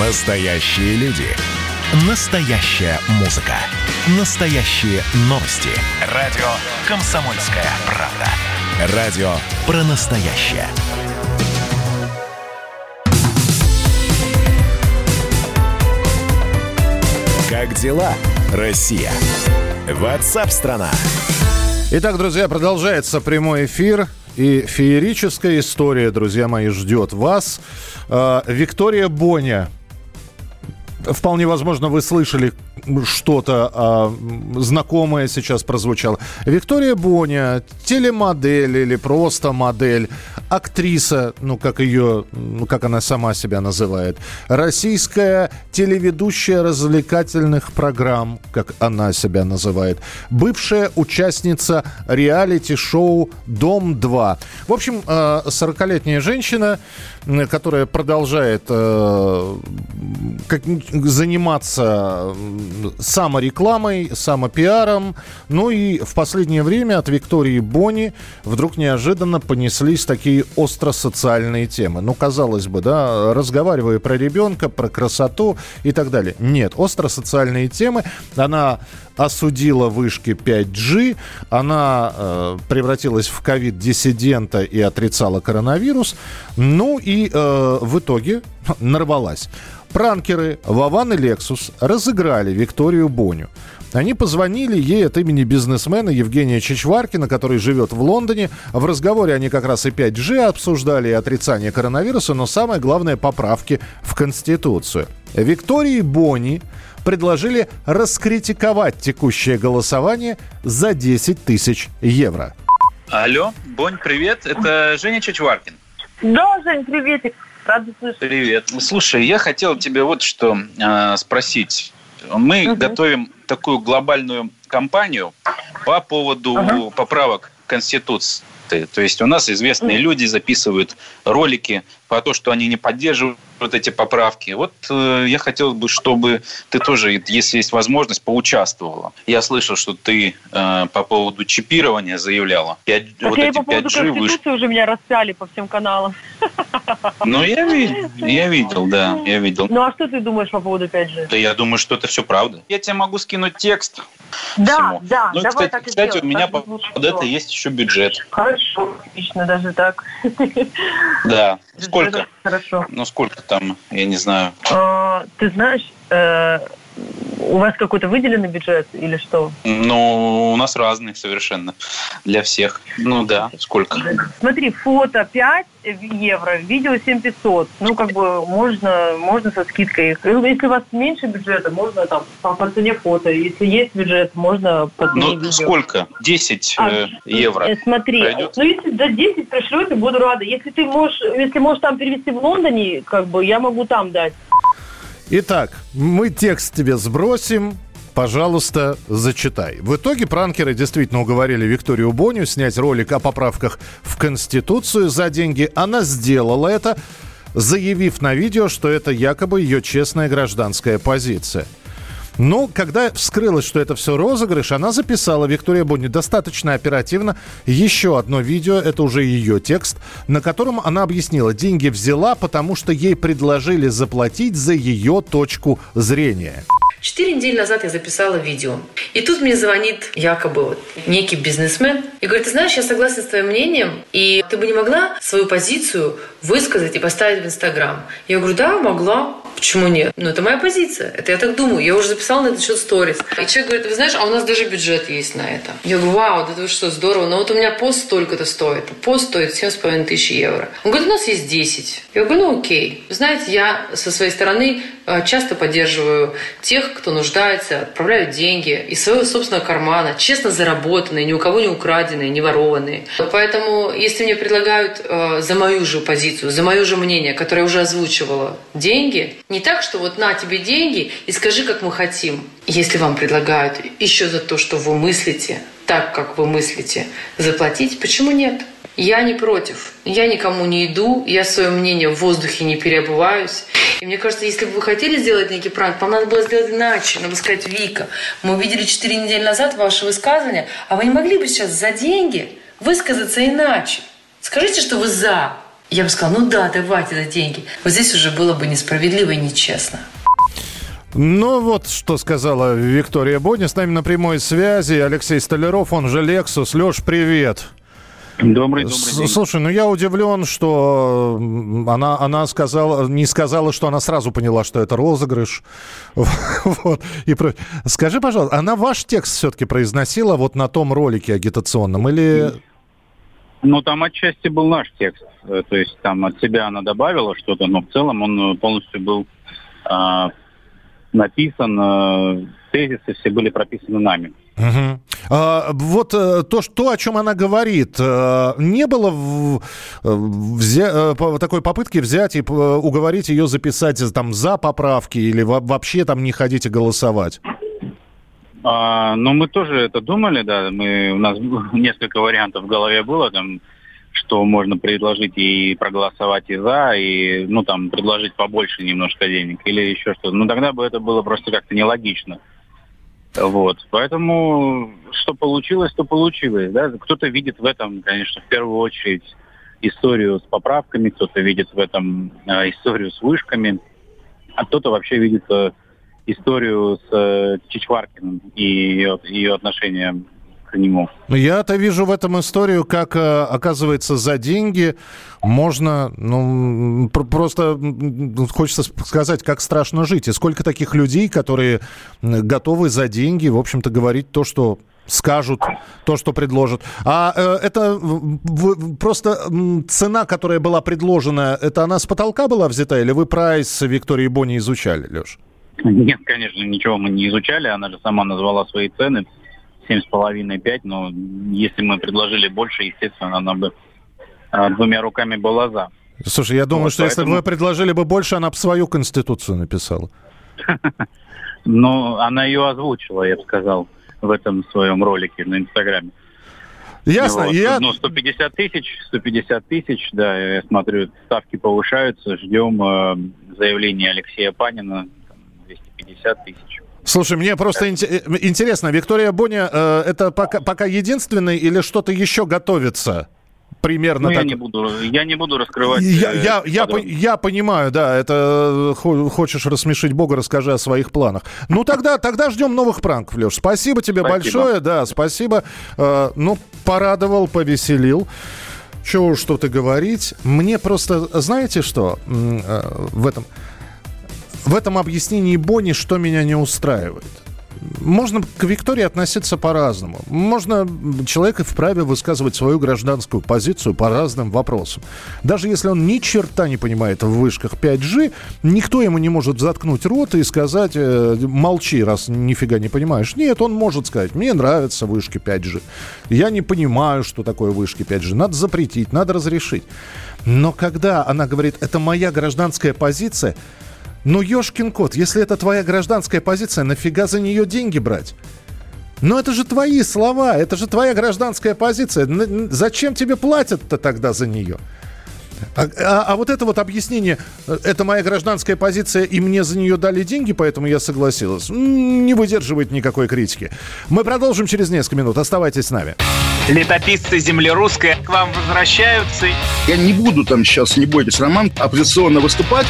Настоящие люди. Настоящая музыка. Настоящие новости. Радио «Комсомольская правда». Радио про настоящее. Как дела, Россия? Ватсап-страна! Итак, друзья, продолжается прямой эфир. И феерическая история, друзья мои, ждет вас. Э, Виктория Боня. Вполне возможно, вы слышали что-то э, знакомое сейчас прозвучало. Виктория Боня, телемодель или просто модель, актриса, ну как ее, ну как она сама себя называет, российская телеведущая развлекательных программ, как она себя называет, бывшая участница реалити-шоу «Дом-2». В общем, э, 40-летняя женщина, которая продолжает э, заниматься саморекламой, самопиаром. Ну и в последнее время от Виктории Бони вдруг неожиданно понеслись такие остро-социальные темы. Ну, казалось бы, да, разговаривая про ребенка, про красоту и так далее. Нет, остро-социальные темы. Она осудила вышки 5G, она э, превратилась в ковид-диссидента и отрицала коронавирус. Ну и э, в итоге нарвалась. Пранкеры Вован и Лексус разыграли Викторию Боню. Они позвонили ей от имени бизнесмена Евгения Чичваркина, который живет в Лондоне. В разговоре они как раз и 5G обсуждали, и отрицание коронавируса, но самое главное – поправки в Конституцию. Виктории Бони предложили раскритиковать текущее голосование за 10 тысяч евро. Алло, Бонь, привет. Это Женя Чичваркин. Да, Жень, приветик. Рада слышать. Привет. Слушай, я хотел тебе вот что э, спросить. Мы Мгм. готовим такую глобальную кампанию по поводу Ага. поправок Конституции. То есть у нас известные люди записывают ролики про то, что они не поддерживают эти поправки. Вот э, я хотел бы, чтобы ты тоже, если есть возможность, поучаствовала. Я слышал, что ты э, по поводу чипирования заявляла. Пять- Так вот я эти по поводу 5G выш- Конституции уже меня распяли по всем каналам. Ну, я, я видел, да, я видел. Ну а что ты думаешь по поводу 5G? Да я думаю, что это все правда. Я тебе могу скинуть текст. Да, всему. да, Ну, давай кстати, так и кстати, сделаем. у меня Так под, под это есть еще бюджет. Хорошо, отлично, даже так. Да. Сколько? Хорошо. Ну, сколько там, я не знаю. А, Ты знаешь, э, у вас какой-то выделенный бюджет или что? Ну, у нас разные совершенно. Для всех. Ну да, сколько? Смотри, фото 5 евро, видео 7500. Ну, как бы можно, можно со скидкой. Если у вас меньше бюджета, можно там по, по цене фото. Если есть бюджет, можно по цене Ну, видео. сколько? 10 А, э, евро. э, Смотри, Пройдет? ну если за 10 пришлете, буду рада. Если ты можешь, если можешь там перевести в Лондоне, как бы я могу там дать. Итак, мы текст тебе сбросим. Пожалуйста, зачитай. В итоге пранкеры действительно уговорили Викторию Боню снять ролик о поправках в Конституцию за деньги. Она сделала это, заявив на видео, что это якобы ее честная гражданская позиция. Но когда вскрылось, что это все розыгрыш, она записала Виктория Бонни достаточно оперативно еще одно видео, это уже ее текст, на котором она объяснила, деньги взяла, потому что ей предложили заплатить за ее точку зрения. Четыре недели назад я записала видео. И тут мне звонит якобы вот некий бизнесмен и говорит, ты знаешь, я согласен с твоим мнением, и ты бы не могла свою позицию высказать и поставить в Инстаграм. Я говорю, да, могла. Почему нет? Ну, это моя позиция. Это я так думаю. Я уже записала на этот счет сторис. И человек говорит, вы знаешь, а у нас даже бюджет есть на это. Я говорю, вау, да это что, здорово. Но вот у меня пост столько-то стоит. Пост стоит 7,5 тысяч евро. Он говорит, у нас есть 10. Я говорю, ну окей. Знаете, я со своей стороны э, часто поддерживаю тех, кто нуждается, отправляю деньги из своего собственного кармана, честно заработанные, ни у кого не украденные, не ворованные. Поэтому, если мне предлагают э, за мою же позицию, за мое же мнение, которое я уже озвучивала, деньги, не так, что вот на тебе деньги и скажи, как мы хотим. Если вам предлагают еще за то, что вы мыслите, так, как вы мыслите, заплатить, почему нет? Я не против. Я никому не иду, я свое мнение в воздухе не переобуваюсь. И мне кажется, если бы вы хотели сделать некий пранк, вам надо было сделать иначе. Надо сказать, Вика, мы увидели 4 недели назад ваше высказывание, а вы не могли бы сейчас за деньги высказаться иначе? Скажите, что вы за. я бы сказала, ну да, давайте за деньги. Вот здесь уже было бы несправедливо и нечестно. Ну вот, что сказала Виктория Боня. С нами на прямой связи Алексей Столяров, он же Лексус. Леш, привет. Добрый, добрый день. Слушай, ну я удивлен, что она, она сказала, не сказала, что она сразу поняла, что это розыгрыш. Вот. И про... Скажи, пожалуйста, она ваш текст все-таки произносила вот на том ролике агитационном или... Ну, там отчасти был наш текст. Э, то есть там от себя она добавила что-то, но в целом он э, полностью был а, написан, э, тезисы все были прописаны нами. Угу. А, вот э, то, что, о чем она говорит, э, не было в, взя, такой попытки взять и уговорить ее записать там за поправки или вообще там не ходите голосовать? А, ну, мы тоже это думали, да. Мы, у нас несколько вариантов в голове было, там, что можно предложить и проголосовать и за, и, ну, там, предложить побольше немножко денег или еще что-то. Ну, тогда бы это было просто как-то нелогично. Вот. Поэтому что получилось, то получилось. Да? Кто-то видит в этом, конечно, в первую очередь историю с поправками, кто-то видит в этом э, историю с вышками, а кто-то вообще видит э, историю с э, Чичваркиным и ее, ее отношение к нему. Я-то вижу в этом историю, как, э, оказывается, за деньги можно, ну, просто хочется сказать, как страшно жить. И сколько таких людей, которые готовы за деньги, в общем-то, говорить то, что скажут то, что предложат. А э, это в, просто цена, которая была предложена, это она с потолка была взята, или вы прайс Виктории Бони изучали, Леш? Нет, конечно, ничего мы не изучали. Она же сама назвала свои цены. Семь с половиной пять, но если мы предложили больше, естественно, она бы а, двумя руками была за. Слушай, я думаю, вот, что поэтому... если бы вы предложили бы больше, она бы свою конституцию написала. Ну, она ее озвучила, я бы сказал, в этом своем ролике на Инстаграме. Ясно. Вот. Я... Ну, 150 тысяч, 150 тысяч, да, я смотрю, ставки повышаются, ждем э, заявления Алексея Панина, 250 тысяч. Слушай, мне просто ин- э, интересно, Виктория Боня, э, это пока, пока единственный или что-то еще готовится? примерно ну, так. Я не буду, я не буду раскрывать. Я, э, я, я, по, я понимаю, да, это э, хочешь рассмешить Бога, расскажи о своих планах. Ну тогда, тогда ждем новых пранков, Леш. Спасибо тебе спасибо. большое, да, спасибо. Э, ну порадовал, повеселил. Чего уж что-то говорить. Мне просто, знаете что, э, в этом в этом объяснении Бонни, что меня не устраивает. Можно к Виктории относиться по-разному. Можно человек вправе высказывать свою гражданскую позицию по разным вопросам. Даже если он ни черта не понимает в вышках 5G, никто ему не может заткнуть рот и сказать, э, молчи, раз нифига не понимаешь. Нет, он может сказать, мне нравятся вышки 5G. Я не понимаю, что такое вышки 5G. Надо запретить, надо разрешить. Но когда она говорит, это моя гражданская позиция, ну, ешкин кот, если это твоя гражданская позиция, нафига за нее деньги брать? Но это же твои слова, это же твоя гражданская позиция. Зачем тебе платят-то тогда за нее? А, а, а вот это вот объяснение, э, это моя гражданская позиция, и мне за нее дали деньги, поэтому я согласилась, не выдерживает никакой критики. Мы продолжим через несколько минут. Оставайтесь с нами. Летописцы земли русской к вам возвращаются. Я не буду там сейчас, не бойтесь, Роман, оппозиционно выступать.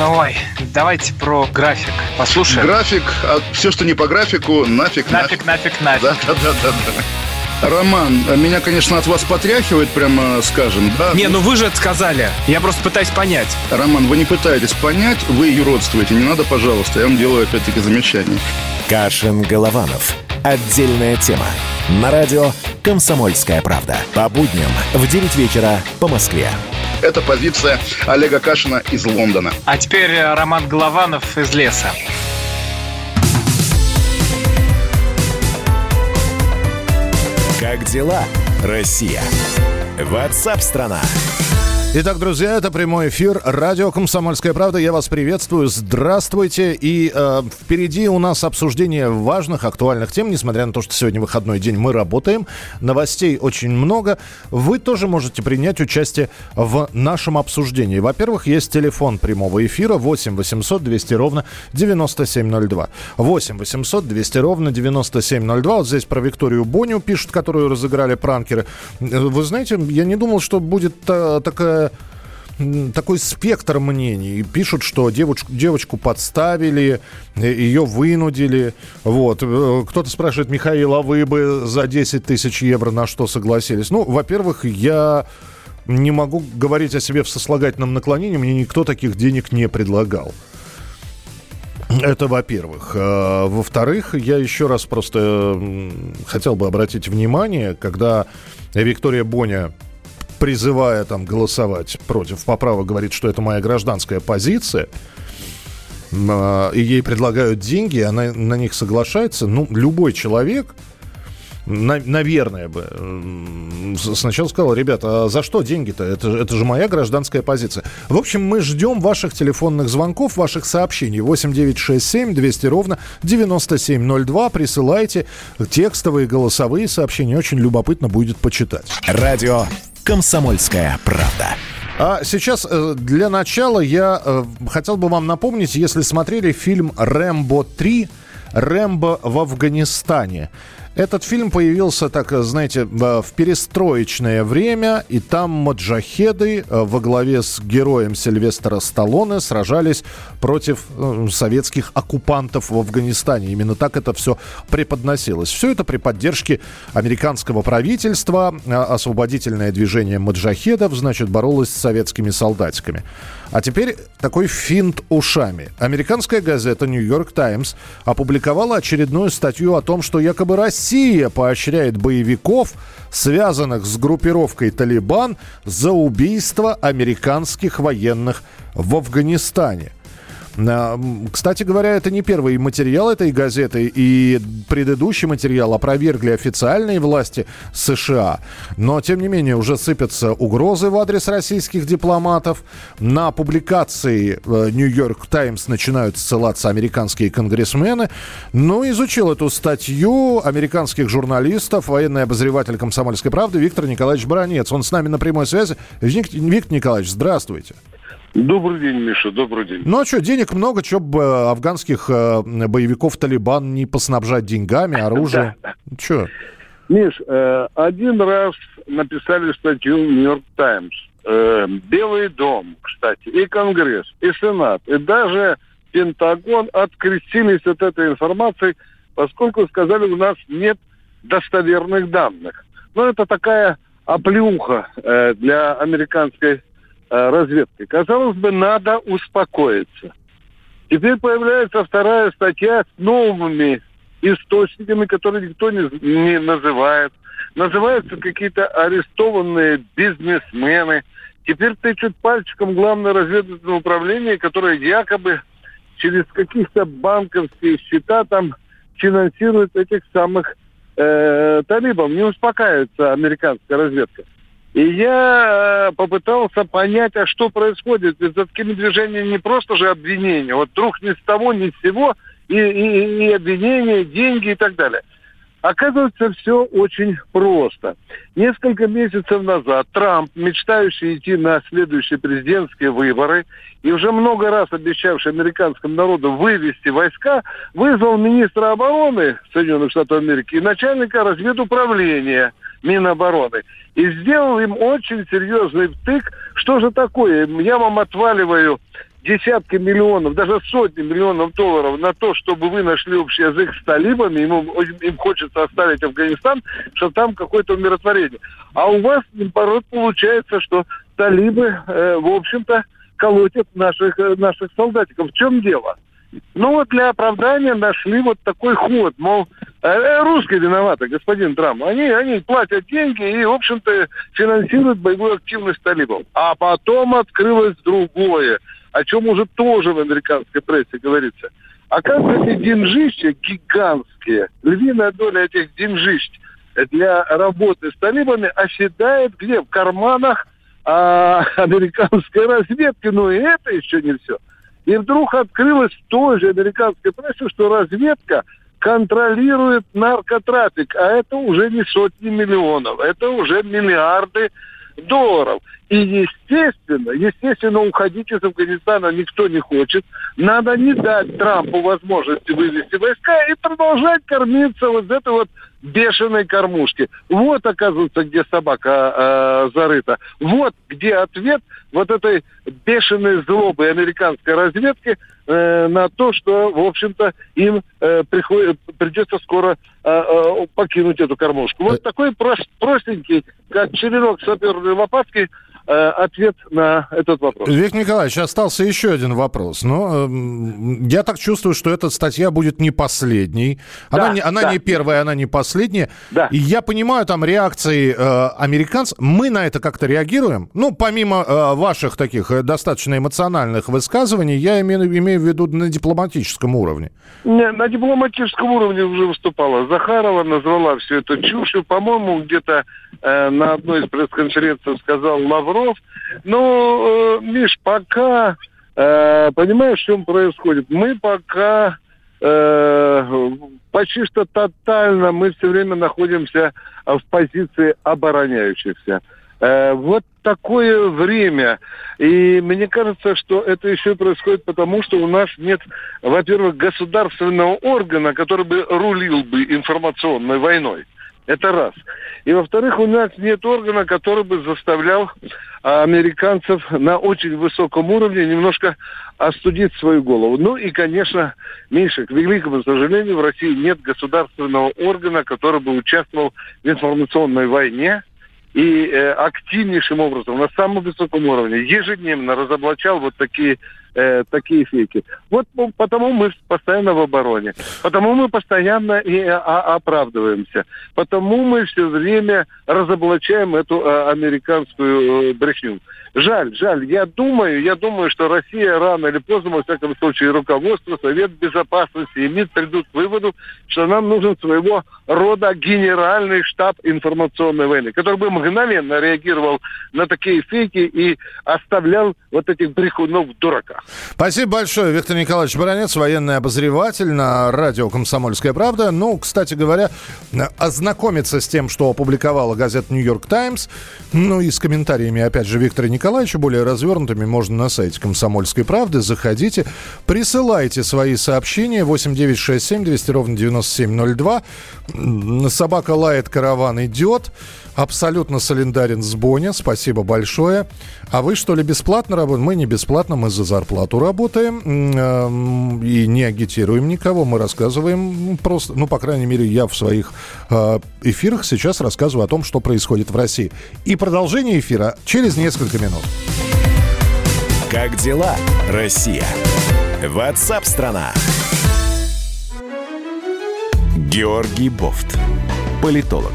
Ой, давайте про график послушаем. График, а все, что не по графику, нафиг, нафиг. Нафиг, нафиг, нафиг. Да, да, да, да. да. Роман, меня, конечно, от вас потряхивает, прямо скажем, да? Не, ну вы же это сказали. Я просто пытаюсь понять. Роман, вы не пытаетесь понять, вы ее родствуете. Не надо, пожалуйста, я вам делаю опять-таки замечание. Кашин-Голованов. Отдельная тема. На радио «Комсомольская правда». По будням в 9 вечера по Москве. Это позиция Олега Кашина из Лондона. А теперь э, Роман Голованов из леса. Как дела, Россия? Ватсап-страна! Итак, друзья, это прямой эфир. Радио «Комсомольская правда». Я вас приветствую. Здравствуйте. И э, впереди у нас обсуждение важных, актуальных тем. Несмотря на то, что сегодня выходной день, мы работаем. Новостей очень много. Вы тоже можете принять участие в нашем обсуждении. Во-первых, есть телефон прямого эфира 8 800 200 ровно 9702. 8 800 200 ровно 9702. Вот здесь про Викторию Боню пишут, которую разыграли пранкеры. Вы знаете, я не думал, что будет э, такая такой спектр мнений. Пишут, что девочку, девочку подставили, ее вынудили. Вот. Э, кто-то спрашивает, Михаил, а вы бы за 10 тысяч евро на что согласились? Ну, во-первых, я не могу говорить о себе в сослагательном наклонении, мне никто таких денег не предлагал. Это во-первых. А, во-вторых, я еще раз просто хотел бы обратить внимание, когда Виктория Боня призывая там голосовать против поправок, говорит, что это моя гражданская позиция, а, и ей предлагают деньги, она на них соглашается, ну, любой человек, на, наверное бы, сначала сказал, ребята, а за что деньги-то? Это, это же моя гражданская позиция. В общем, мы ждем ваших телефонных звонков, ваших сообщений. 8967 200 ровно 9702. Присылайте текстовые, голосовые сообщения. Очень любопытно будет почитать. Радио «Комсомольская правда». А сейчас э, для начала я э, хотел бы вам напомнить, если смотрели фильм «Рэмбо 3», «Рэмбо в Афганистане». Этот фильм появился, так, знаете, в перестроечное время, и там маджахеды э, во главе с героем Сильвестра Сталлоне сражались против э, советских оккупантов в Афганистане. Именно так это все преподносилось. Все это при поддержке американского правительства. Освободительное движение маджахедов, значит, боролось с советскими солдатиками. А теперь такой финт ушами. Американская газета «Нью-Йорк Таймс» опубликовала очередную статью о том, что якобы Россия поощряет боевиков, связанных с группировкой «Талибан» за убийство американских военных в Афганистане. Кстати говоря, это не первый материал этой газеты, и предыдущий материал опровергли официальные власти США. Но, тем не менее, уже сыпятся угрозы в адрес российских дипломатов. На публикации «Нью-Йорк Таймс» начинают ссылаться американские конгрессмены. Ну, изучил эту статью американских журналистов, военный обозреватель «Комсомольской правды» Виктор Николаевич Баранец. Он с нами на прямой связи. Виктор Николаевич, здравствуйте. Добрый день, Миша, добрый день. Ну а что, денег много, что бы афганских э, боевиков Талибан не поснабжать деньгами, оружием? Че? Миш, э, один раз написали статью в Нью-Йорк Таймс. Э, Белый дом, кстати, и Конгресс, и Сенат, и даже Пентагон открестились от этой информации, поскольку сказали, у нас нет достоверных данных. Но это такая оплюха э, для американской Э, разведкой. Казалось бы, надо успокоиться. Теперь появляется вторая статья с новыми источниками, которые никто не, не называет. Называются какие-то арестованные бизнесмены. Теперь тычут пальчиком главное разведывательное управление, которое якобы через какие-то банковские счета там финансирует этих самых э, талибов. Не успокаивается американская разведка. И я э, попытался понять, а что происходит. Ведь за такими движениями не просто же обвинения. Вот вдруг ни с того, ни с сего, и, и, и обвинения, деньги и так далее. Оказывается, все очень просто. Несколько месяцев назад Трамп, мечтающий идти на следующие президентские выборы и уже много раз обещавший американскому народу вывести войска, вызвал министра обороны Соединенных Штатов Америки и начальника разведуправления Минобороны. И сделал им очень серьезный втык, что же такое, я вам отваливаю десятки миллионов, даже сотни миллионов долларов на то, чтобы вы нашли общий язык с талибами, ему, им хочется оставить Афганистан, что там какое-то умиротворение. А у вас порой получается, что талибы, э, в общем-то, колотят наших, э, наших солдатиков. В чем дело? Ну вот для оправдания нашли вот такой ход, мол, э, э, русские виноваты, господин Трамп. Они, они платят деньги и, в общем-то, финансируют боевую активность талибов. А потом открылось другое, о чем уже тоже в американской прессе говорится. Оказывается, деньжища гигантские, львиная доля этих деньжищ для работы с талибами оседает где? В карманах а, американской разведки. Ну и это еще не все. И вдруг открылось в той же американской прессе, что разведка контролирует наркотрафик, а это уже не сотни миллионов, это уже миллиарды долларов. И естественно, естественно, уходить из Афганистана никто не хочет. Надо не дать Трампу возможности вывести войска и продолжать кормиться вот этой вот бешеной кормушки. Вот, оказывается, где собака э, зарыта. Вот где ответ вот этой бешеной злобы американской разведки э, на то, что, в общем-то, им э, приходит, придется скоро э, э, покинуть эту кормушку. Вот такой прост, простенький, как черенок саперной лопатки, Э, ответ на этот вопрос. Виктор Николаевич, остался еще один вопрос. Но э, я так чувствую, что эта статья будет не последней. Она, да, не, она да. не первая, она не последняя. Да. И я понимаю там реакции э, американцев. Мы на это как-то реагируем. Ну, помимо э, ваших таких э, достаточно эмоциональных высказываний, я имею, имею в виду на дипломатическом уровне. Не, на дипломатическом уровне уже выступала Захарова, назвала все это чушью. По-моему, где-то э, на одной из пресс-конференций сказал Лавров, Комаров. Ну, э, Миш, пока, э, понимаешь, в чем происходит? Мы пока э, почти что тотально, мы все время находимся в позиции обороняющихся. Э, вот такое время. И мне кажется, что это еще происходит потому, что у нас нет, во-первых, государственного органа, который бы рулил бы информационной войной. Это раз. И во-вторых, у нас нет органа, который бы заставлял а, американцев на очень высоком уровне немножко остудить свою голову. Ну и, конечно, меньше, к великому сожалению, в России нет государственного органа, который бы участвовал в информационной войне, и э, активнейшим образом на самом высоком уровне ежедневно разоблачал вот такие э, такие фейки. Вот ну, потому мы постоянно в обороне, потому мы постоянно и а, оправдываемся, потому мы все время разоблачаем эту а, американскую э, брехню. Жаль, жаль. Я думаю, я думаю, что Россия рано или поздно, во всяком случае, руководство, Совет Безопасности и МИД придут к выводу, что нам нужен своего рода генеральный штаб информационной войны, который бы мгновенно реагировал на такие фейки и оставлял вот этих брехунов в дураках. Спасибо большое, Виктор Николаевич Баранец, военный обозреватель на радио «Комсомольская правда». Ну, кстати говоря, ознакомиться с тем, что опубликовала газета «Нью-Йорк Таймс», ну и с комментариями, опять же, Виктора Николаевича, более развернутыми, можно на сайте «Комсомольской правды». Заходите, присылайте свои сообщения 8967 200 ровно 9702. Собака лает, караван идет. Абсолютно солидарен с Боня. Спасибо большое. А вы что ли бесплатно работаете? Мы не бесплатно, мы за зарплату работаем эм, и не агитируем никого. Мы рассказываем просто, ну, по крайней мере, я в своих э, эфирах сейчас рассказываю о том, что происходит в России. И продолжение эфира через несколько минут. Как дела, Россия? Ватсап-страна! Георгий Бофт. Политолог,